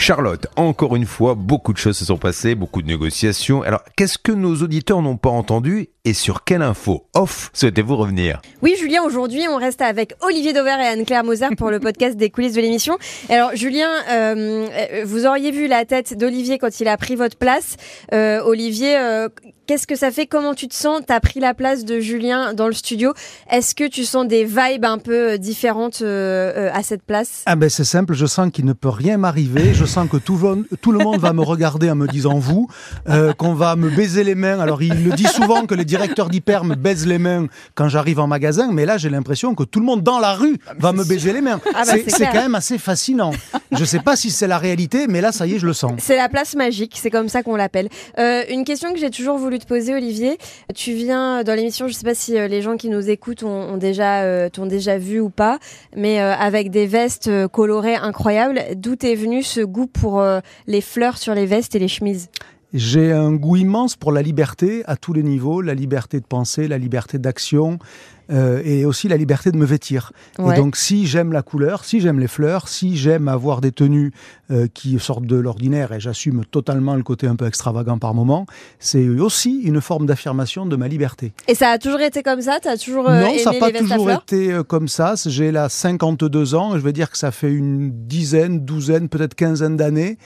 Charlotte, encore une fois, beaucoup de choses se sont passées, beaucoup de négociations. Alors, qu'est-ce que nos auditeurs n'ont pas entendu et sur quelle info off souhaitez-vous revenir? Oui, Julien, aujourd'hui, on reste avec Olivier Dover et Anne-Claire Moser pour le podcast des coulisses de l'émission. Alors, Julien, euh, vous auriez vu la tête d'Olivier quand il a pris votre place. Euh, Olivier, euh, qu'est-ce que ça fait? Comment tu te sens? Tu as pris la place de Julien dans le studio. Est-ce que tu sens des vibes un peu différentes euh, à cette place? Ah ben c'est simple, je sens qu'il ne peut rien m'arriver. Je sens que tout, le monde va me regarder en me disant vous, euh, qu'on va me baiser les mains. Alors il le dit souvent que les directeurs d'hyper me baisent les mains quand j'arrive en magasin, mais là j'ai l'impression que tout le monde dans la rue va me baiser les mains. Ah bah, c'est quand même assez fascinant. Je sais pas si c'est la réalité, mais là ça y est, je le sens. C'est la place magique, c'est comme ça qu'on l'appelle. Euh, une question que j'ai toujours voulu te poser, Olivier. Tu viens dans l'émission, je sais pas si euh, les gens qui nous écoutent ont, ont déjà euh, t'ont déjà vu ou pas, mais avec des vestes colorées incroyables. D'où est venu ce goût pour euh, les fleurs sur les vestes et les chemises J'ai un goût immense pour la liberté à tous les niveaux, la liberté de penser, la liberté d'action euh, et aussi la liberté de me vêtir. Ouais. Et donc si j'aime la couleur, si j'aime les fleurs, si j'aime avoir des tenues euh, qui sortent de l'ordinaire et j'assume totalement le côté un peu extravagant par moment, c'est aussi une forme d'affirmation de ma liberté. Et ça a toujours été comme ça? T'as toujours euh, non, aimé ça n'a pas toujours été euh, comme ça. J'ai là 52 ans, et je veux dire que ça fait une dizaine, douzaine, peut-être quinzaine d'années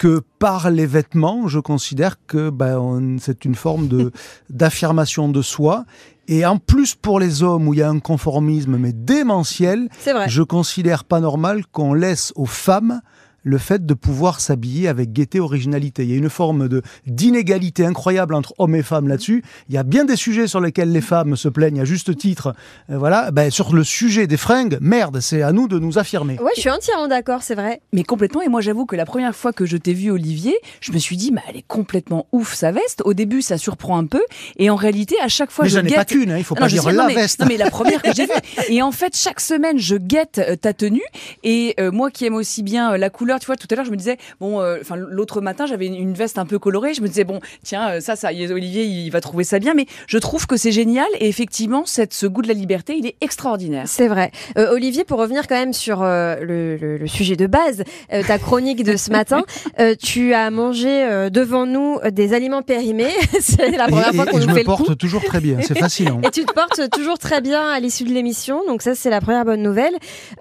que par les vêtements, je considère que ben, c'est une forme de d'affirmation de soi. Et en plus pour les hommes où il y a un conformisme mais démentiel, je considère pas normal qu'on laisse aux femmes le fait de pouvoir s'habiller avec gaieté, originalité. Il y a une forme de d'inégalité incroyable entre hommes et femmes là-dessus. Il y a bien des sujets sur lesquels les femmes se plaignent à juste titre. Euh, voilà, ben, sur le sujet des fringues, merde, c'est à nous de nous affirmer. Ouais, je suis entièrement d'accord, c'est vrai. Mais complètement, et moi j'avoue que la première fois que je t'ai vu Olivier, je me suis dit, mais elle est complètement ouf sa veste. Au début, ça surprend un peu, et en réalité, à chaque fois, Mais je j'en ai guette... pas qu'une, hein, il faut Ah pas dire sais, la non, mais, veste. non, mais la première que j'ai vue. Et en fait, chaque semaine, je guette euh, ta tenue. Et euh, moi qui aime aussi bien euh, la couleur, tu vois, tout à l'heure, je me disais, bon, euh, enfin, l'autre matin, j'avais une, une veste un peu colorée. Je me disais, bon, tiens, euh, ça, ça, Olivier, il va trouver ça bien. Mais je trouve que c'est génial. Et effectivement, cette, ce goût de la liberté, il est extraordinaire. C'est vrai. Euh, Olivier, pour revenir quand même sur euh, le, le- le sujet de base, euh, ta chronique de ce matin, euh, tu as mangé euh, devant nous euh, des aliments périmés. C'est la première et, fois qu'on je nous me fait le coup. porte toujours très bien, c'est fascinant. Et tu te portes toujours très bien à l'issue de l'émission, donc ça c'est la première bonne nouvelle.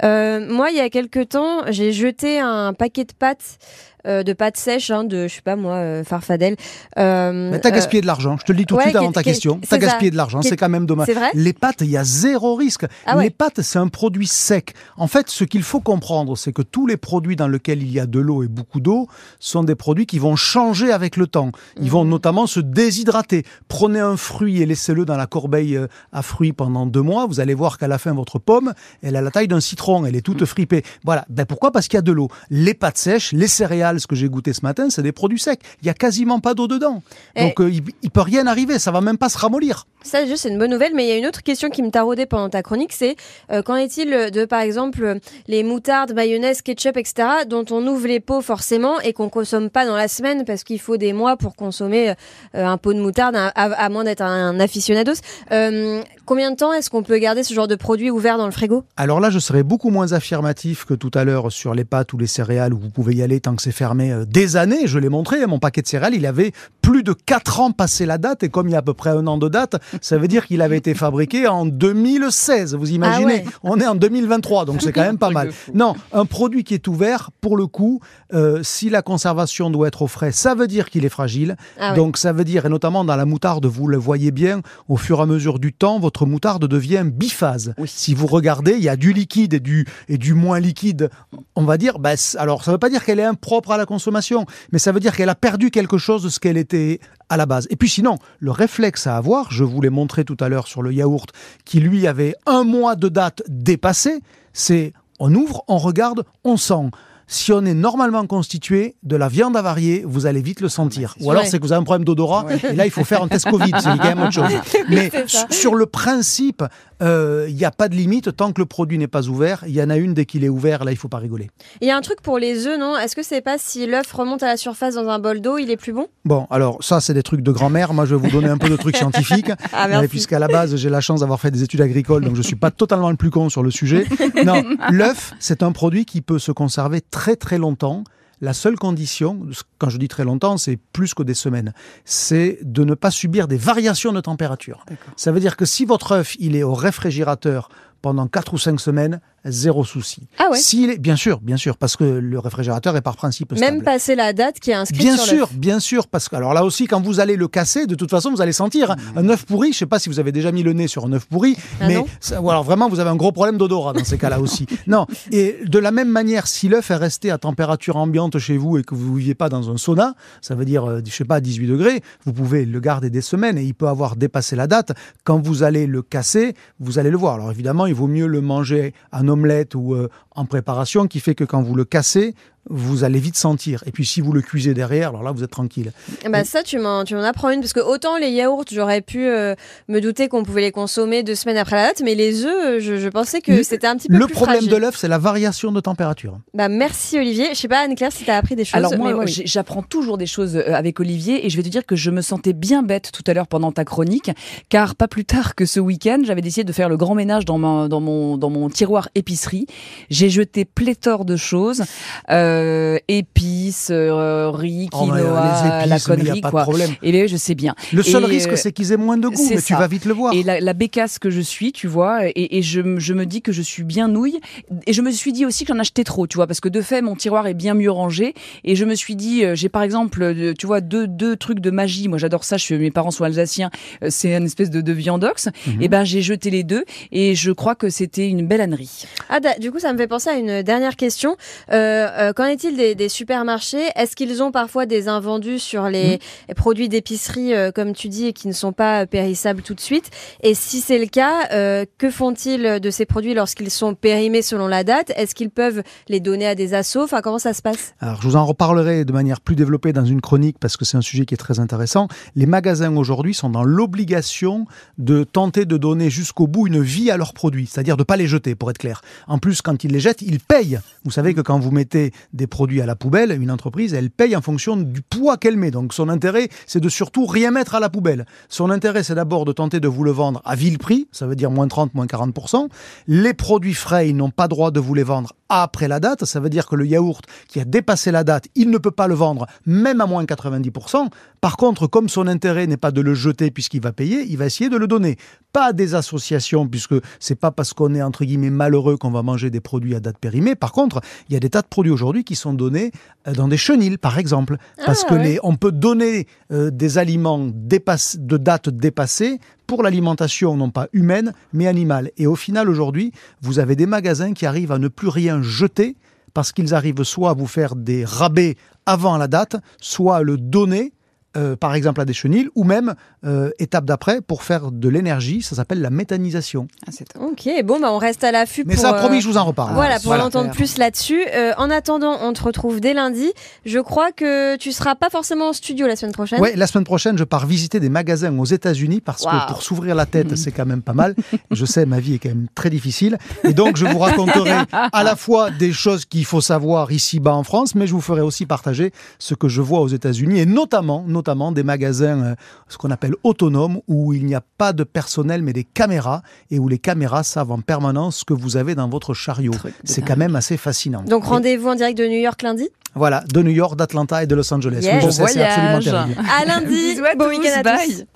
Euh, moi, il y a quelques temps, j'ai jeté un paquet de pâtes, euh, de pâtes sèches, hein, de je sais pas moi, euh, farfadelle. Euh, Mais t'as gaspillé de l'argent, je te le dis tout de ouais, suite avant ta question. T'as gaspillé de l'argent, c'est quand même dommage. C'est vrai Les pâtes, il y a zéro risque. Ah ouais. Les pâtes, c'est un produit sec. En fait, ce qu'il faut comprendre, c'est que tous les produits dans lesquels il y a de l'eau et beaucoup d'eau sont des produits qui vont changer avec le temps. Ils vont Mhm. notamment se déshydrater. Prenez un fruit et laissez-le dans la corbeille à fruits pendant deux mois. Vous allez voir qu'à la fin, votre pomme, elle a la taille d'un citron. Elle est toute fripée. Voilà. Ben pourquoi? Parce qu'il y a de l'eau. Les pâtes sèches, les céréales, ce que j'ai goûté ce matin, c'est des produits secs. Il y a quasiment pas d'eau dedans. Et- Donc, euh, il, il peut rien arriver. Ça va même pas se ramollir. Ça, c'est une bonne nouvelle, mais il y a une autre question qui me taraudait pendant ta chronique, c'est euh, qu'en est-il de, par exemple, les moutardes, mayonnaise, ketchup, etc., dont on ouvre les pots forcément et qu'on consomme pas dans la semaine parce qu'il faut des mois pour consommer euh, un pot de moutarde, à, moins d'être un, aficionados. Euh, combien de temps est-ce qu'on peut garder ce genre de produit ouvert dans le frigo? Alors là, je serais beaucoup moins affirmatif que tout à l'heure sur les pâtes ou les céréales où vous pouvez y aller tant que c'est fermé des années. Je l'ai montré, hein, mon paquet de céréales, il avait plus de 4 ans passé la date et comme il y a à peu près un an de date, ça veut dire qu'il avait été fabriqué en 2016. Vous imaginez Ah ouais. On est en 2023, donc c'est quand même pas mal. Non, un produit qui est ouvert, pour le coup, euh, si la conservation doit être au frais, ça veut dire qu'il est fragile. Ah ouais. Donc ça veut dire, et notamment dans la moutarde, vous le voyez bien, au fur et à mesure du temps, votre moutarde devient biphase. Oui. Si vous regardez, il y a du liquide et du, et du moins liquide. On va dire, bah, alors ça ne veut pas dire qu'elle est impropre à la consommation, mais ça veut dire qu'elle a perdu quelque chose de ce qu'elle était à la base. Et puis sinon, le réflexe à avoir, je vous l'ai montré tout à l'heure sur le yaourt, qui lui avait un mois de date dépassé, c'est on ouvre, on regarde, on sent. Si on est normalement constitué de la viande avariée, vous allez vite le sentir. Ou alors c'est que vous avez un problème d'odorat, et là il faut faire un test Covid, c'est quand même autre chose. Mais sur le principe, euh, il n'y a pas de limite tant que le produit n'est pas ouvert. Il y en a une dès qu'il est ouvert, là il faut pas rigoler. Il y a un truc pour les œufs, non? Est-ce que c'est pas si l'œuf remonte à la surface dans un bol d'eau, il est plus bon? Bon, alors ça c'est des trucs de grand-mère. Moi je vais vous donner un peu de trucs scientifiques. Ah, Euh. Puisqu'à la base j'ai la chance d'avoir fait des études agricoles, donc je suis pas totalement le plus con sur le sujet. Non, l'œuf c'est un produit qui peut se conserver très très longtemps. La seule condition, quand je dis très longtemps, c'est plus que des semaines, c'est de ne pas subir des variations de température. Ça veut dire que si votre œuf il est au réfrigérateur pendant 4 ou 5 semaines, zéro souci. Ah ouais S'il est, bien sûr, bien sûr, parce que le réfrigérateur est par principe stable. Même passer la date qui est inscrite Bien sur sûr, l'œuf. bien sûr, parce que alors là aussi, quand vous allez le casser, de toute façon, vous allez sentir hein. un œuf pourri. Je sais pas si vous avez déjà mis le nez sur un œuf pourri, Ah mais non ça- ou alors vraiment, vous avez un gros problème d'odorat dans ces cas-là aussi. Non, et de la même manière, si l'œuf est resté à température ambiante chez vous et que vous ne viviez pas dans un sauna, ça veut dire, euh, je sais pas, à 18 degrés, vous pouvez le garder des semaines et il peut avoir dépassé la date. Quand vous allez le casser, vous allez le voir. Alors évidemment, il vaut mieux le manger en omelette ou euh, en préparation, qui fait que quand vous le cassez, vous allez vite sentir. Et puis si vous le cuisez derrière, alors là, vous êtes tranquille. Bah ça, tu m'en, tu m'en apprends une, parce que autant les yaourts, j'aurais pu euh, me douter qu'on pouvait les consommer deux semaines après la date, mais les œufs, je, je pensais que Le- c'était un petit peu Le plus problème fragile. de l'œuf, c'est la variation de température. Bah merci Olivier. Je sais pas Anne-Claire si t'as appris des choses. Alors mais moi, oui. j'apprends toujours des choses euh, avec Olivier et je vais te dire que je me sentais bien bête tout à l'heure pendant ta chronique, car pas plus tard que ce week-end, j'avais décidé de faire le grand ménage dans, ma- dans, mon, dans mon tiroir épicerie. J'ai jeté pléthore de choses, euh, épices, euh, riz, Oh, quinoa, la épices, mais il connerie, n'y a pas quoi. de problème. Et bien, je sais bien. Le seul Et, risque, euh, c'est qu'ils aient moins de goût, c'est mais tu ça. vas vite le voir. Et la, la bécasse que je suis, tu vois, et, et je, me- je me dis que je suis bien nouille. Et je me suis dit aussi que j'en achetais trop, tu vois, parce que de fait, mon tiroir est bien mieux rangé. Et je me suis dit, euh, j'ai par exemple, euh, tu vois, deux, deux trucs de magie. Moi, j'adore ça. Je suis, mes parents sont alsaciens. euh, C'est une espèce de, de viandox. Mhm. Et ben, j'ai jeté les deux. Et je crois que c'était une belle ânerie. Ah, du coup, ça me fait penser à une dernière question. Euh, euh, qu'en est-il des, des supermarchés? Est-ce qu'ils ont parfois des invendus sur les Hmm. produits d'épicerie, euh, comme tu dis, qui ne sont pas euh, périssables tout de suite? Et si c'est le cas, euh, que font-ils de ces produits lorsqu'ils sont périmés selon la date? Est-ce qu'ils peuvent les donner à des assos? Enfin, comment ça se passe? Alors, je vous en reparlerai de manière plus développée dans une chronique parce que c'est un sujet qui est très intéressant. Les magasins aujourd'hui sont dans l'obligation de tenter de donner jusqu'au bout une vie à leurs produits, c'est-à-dire de pas les jeter, pour être clair. En plus, quand ils les jettent, ils payent. Vous savez que quand vous mettez des produits à la poubelle, une entreprise, elle paye en fonction du poids qu'elle met. Donc, son intérêt, c'est de surtout rien mettre à la poubelle. Son intérêt, c'est d'abord de tenter de vous le vendre à vil prix, ça veut dire moins 30, moins 40%. Les produits frais, ils n'ont pas droit de vous les vendre après la date. Ça veut dire que le yaourt qui a dépassé la date, il ne peut pas le vendre même à moins 90%. Par contre, comme son intérêt n'est pas de le jeter puisqu'il va payer, il va essayer de le donner. Pas à des associations puisque c'est pas parce qu'on est entre guillemets malheureux qu'on va manger des produits à date périmée. Par contre, il y a des tas de produits aujourd'hui qui sont donnés euh, dans des chenilles, par exemple, parce Ah, que ouais. les, on peut donner euh, des aliments dépass- de date dépassée pour l'alimentation non pas humaine mais animale. Et au final aujourd'hui, vous avez des magasins qui arrivent à ne plus rien jeter parce qu'ils arrivent soit à vous faire des rabais avant la date, soit à le donner. Euh, par exemple à des chenilles, ou même, euh, étape d'après, pour faire de l'énergie, ça s'appelle la méthanisation. Ah, c'est. Ok, bon, bah on reste à l'affût Mais pour... ça, euh, promis, je vous en reparle. Voilà, pour Voilà. en entendre plus là-dessus. Euh, en attendant, on te retrouve dès lundi. Je crois que tu seras pas forcément en studio la semaine prochaine. Ouais, la semaine prochaine, je pars visiter des magasins aux États-Unis parce que pour s'ouvrir la tête, c'est quand même pas mal. Je sais, ma vie est quand même très difficile. Et donc, je vous raconterai à la fois des choses qu'il faut savoir ici-bas en France, mais je vous ferai aussi partager ce que je vois aux États-Unis et notamment, notamment des magasins, euh, ce qu'on appelle autonomes, où il n'y a pas de personnel mais des caméras et où les caméras savent en permanence ce que vous avez dans votre chariot. C'est quand même assez fascinant. Donc rendez-vous en direct de New York lundi? voilà, de New York, d'Atlanta et de Los Angeles. Yes. Oui, je sais, c'est absolument terrible. À lundi. Bon week-end à tous. bye.